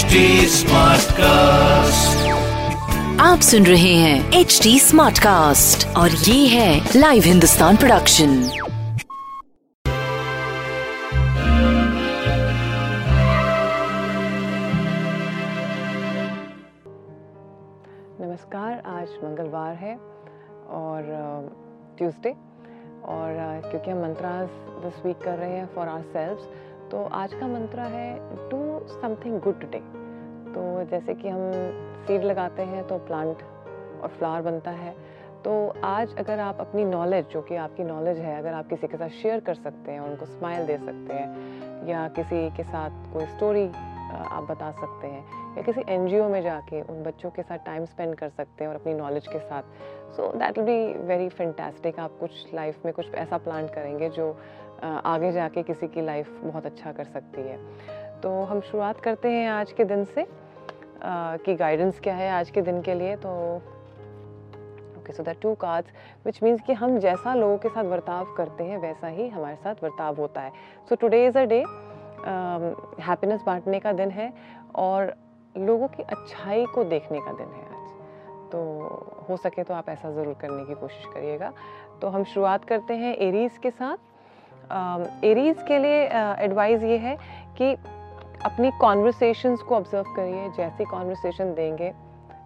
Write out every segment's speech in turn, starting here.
HD Smartcast. आप सुन रहे हैं एच डी स्मार्ट कास्ट और ये है लाइव हिंदुस्तान प्रोडक्शन नमस्कार आज मंगलवार है और ट्यूसडे और क्योंकि हम मंत्रास दिस वीक कर रहे हैं फॉर आर सेल्व्स तो आज का मंत्र है डू समथिंग गुड टुडे तो जैसे कि हम सीड लगाते हैं तो प्लांट और फ्लावर बनता है। तो आज अगर आप अपनी नॉलेज जो कि आपकी नॉलेज है, अगर आप किसी के साथ शेयर कर सकते हैं, उनको स्माइल दे सकते हैं, या किसी के साथ कोई स्टोरी आप बता सकते हैं या किसी एनजीओ में जाके उन बच्चों के साथ टाइम स्पेंड कर सकते हैं और अपनी नॉलेज के साथ। So that will be very fantastic आप कुछ लाइफ में कुछ ऐसा प्लान करेंगे जो आगे जाके किसी की लाइफ बहुत अच्छा कर सकती है। तो हम शुरुआत करते हैं आज के दिन से। कि गाइडेंस क्या है आज के दिन के लिए तो okay so that two cards which means कि हम जैसा लोगों के साथ बर्ताव करते हैं, वैसा ही हमारे साथ बर्ताव होता है। So today is a day happiness बांटने का दिन है और लोगों की अच्छाई को देखने का दिन है आज। तो हो सके तो आप ऐसा ज़रूर करने की कोशिश करिएगा। तो हम शुरुआत करते हैं एरीज़ के साथ। एरीज़ के लिए एडवाइस ये है कि अपनी कॉन्वर्सेशंस को ऑब्ज़र्व करिए, जैसी कॉन्वर्सेशन देंगे,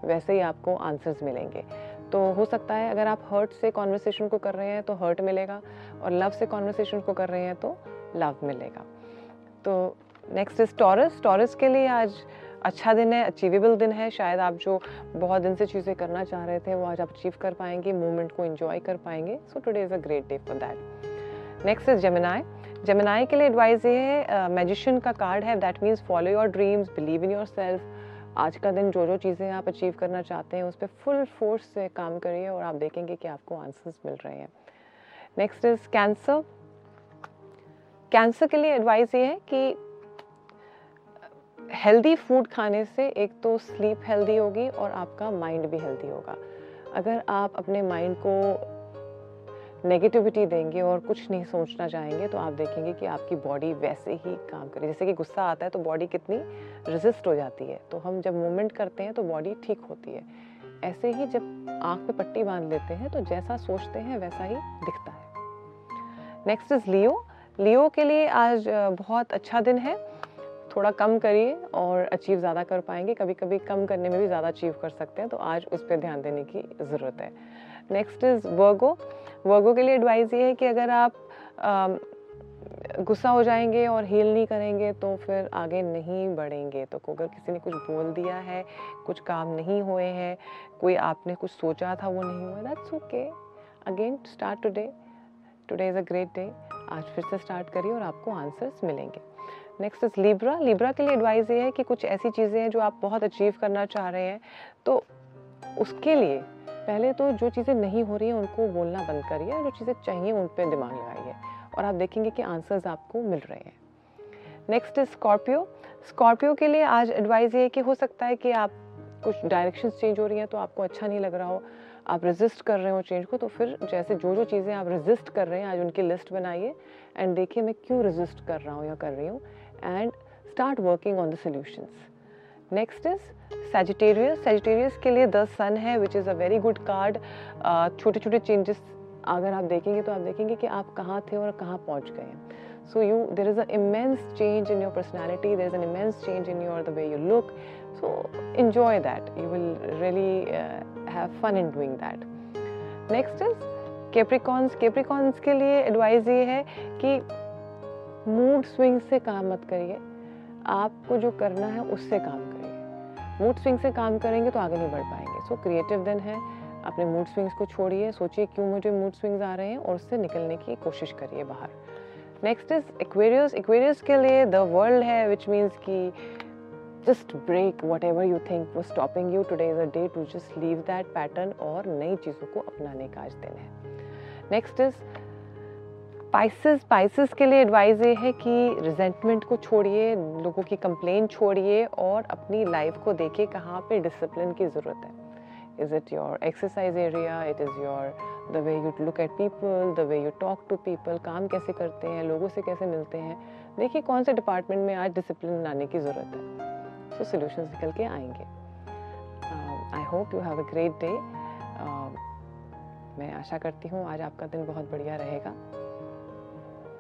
वैसे ही आपको आंसर्स मिलेंगे। तो हो सकता है अगर आप हर्ट से कॉन्वर्सेशन को कर रहे हैं तो हर्ट मिलेगा और लव से कॉन्वर्सेशन को कर रहे हैं तो लव मिलेगा। तो नेक्स्ट इज़ टॉरस टॉरस के लिए आज अच्छा दिन है अचीवेबल दिन है, शायद आप जो बहुत दिन से चीज़ें करना चाह रहे थे, वो आज आप अचीव कर पाएँगे मूवमेंट को एंजॉय कर पाएँगे। So today is a great day for that next is Gemini Gemini के लिए एडवाइस ये है मैजिशियन का कार्ड है that means follow your dreams believe in yourself आज का दिन जो जो चीज़ें आप अचीव करना चाहते हैं, उस पर फुल फोर्स से काम करिए और आप देखेंगे कि आपको आंसर्स मिल रहे हैं। नेक्स्ट इज़ कैंसर कैंसर के लिए एडवाइस ये है कि हेल्दी फ़ूड खाने से एक तो स्लीप हेल्दी होगी और आपका माइंड भी हेल्दी होगा। अगर आप अपने माइंड को नेगेटिविटी देंगे और कुछ नहीं सोचना चाहेंगे तो आप देखेंगे कि आपकी बॉडी वैसे ही काम करे। जैसे कि गुस्सा आता है तो बॉडी कितनी रेजिस्ट हो जाती है। तो हम जब मूवमेंट करते हैं तो बॉडी ठीक होती है। ऐसे ही जब आँख पे पट्टी बाँध लेते हैं तो जैसा सोचते हैं वैसा ही दिखता है। नेक्स्ट इज़ लियो लियो के लिए आज बहुत अच्छा दिन है। थोड़ा कम करिए और अचीव ज़्यादा कर पाएँगे। कभी कभी कम करने में भी ज़्यादा अचीव कर सकते हैं तो आज उस पर ध्यान देने की ज़रूरत है। नेक्स्ट इज़ वर्गो वर्गो के लिए एडवाइस ये है कि अगर आप गुस्सा हो जाएँगे और हील नहीं करेंगे तो फिर आगे नहीं बढ़ेंगे। तो अगर किसी ने कुछ बोल दिया है, कुछ काम नहीं हुए हैं, कोई आपने कुछ सोचा था वो नहीं हुआ that's okay again start today today is a great day आज फिर से स्टार्ट करिए और आपको आंसर्स मिलेंगे। नेक्स्ट इज़ लिब्रा लिब्रा के लिए एडवाइस ये है कि कुछ ऐसी चीज़ें हैं जो आप बहुत अचीव करना चाह रहे हैं। तो उसके लिए पहले तो जो चीज़ें नहीं हो रही हैं, उनको बोलना बंद करिए जो चीज़ें चाहिए उन पर दिमाग लगाइए। और आप देखेंगे कि आंसर्स आपको मिल रहे हैं। नेक्स्ट इज़ स्कॉर्पियो स्कॉर्पियो के लिए आज एडवाइस ये है कि हो सकता है कि आप कुछ डायरेक्शन चेंज हो रही हैं तो आपको अच्छा नहीं लग रहा हो। आप रेजिस्ट कर रहे हो चेंज को तो फिर जैसे जो जो चीज़ें आप रेजिस्ट कर रहे हैं, आज उनकी लिस्ट बनाइए। एंड देखिए मैं क्यों रेजिस्ट कर रहा हूँ या कर रही हूँ। And start working on the solutions next is Sagittarius Sagittarius के लिए द सन है which is a very good card छोटे छोटे चेंजेस अगर आप देखेंगे तो आप देखेंगे कि आप कहाँ थे और कहाँ पहुँच गए हैं you there is an immense change in your personality there is an immense change in your the way you look so enjoy that you will really uh, have fun in doing that next is capricorns capricorns के लिए advice ये है कि mood swing से काम मत करिए। आपको जो करना है उससे काम करिए। मूड स्विंग से काम करेंगे तो आगे नहीं बढ़ पाएँगे। सो क्रिएटिव दिन है। अपने मूड स्विंग्स को छोड़िए। सोचिए क्यों मुझे मूड स्विंग्स आ रहे हैं और उससे निकलने की कोशिश करिए बाहर। नेक्स्ट इज़ एक्वेरियस एक्वेरियस के लिए द वर्ल्ड है विच मीन्स कि just break whatever you think वो stopping you today is a day to just leave that pattern और नई चीज़ों को अपनाने का आज दिन है। नेक्स्ट इज़ स्पाइसेस स्पाइसेस के लिए एडवाइस ये है कि रिजेंटमेंट को छोड़िए, लोगों की कंप्लेन छोड़िए और अपनी लाइफ को देखिए कहाँ पे डिसिप्लिन की ज़रूरत है। Is it your exercise area it is your the way you look at people the way you talk to people काम कैसे करते हैं, लोगों से कैसे मिलते हैं? देखिए कौन से डिपार्टमेंट में आज डिसिप्लिन लाने की ज़रूरत है। सो सोल्यूशन निकल के आएँगे। I hope you have a great day मैं आशा करती हूँ आज आपका दिन बहुत बढ़िया रहेगा।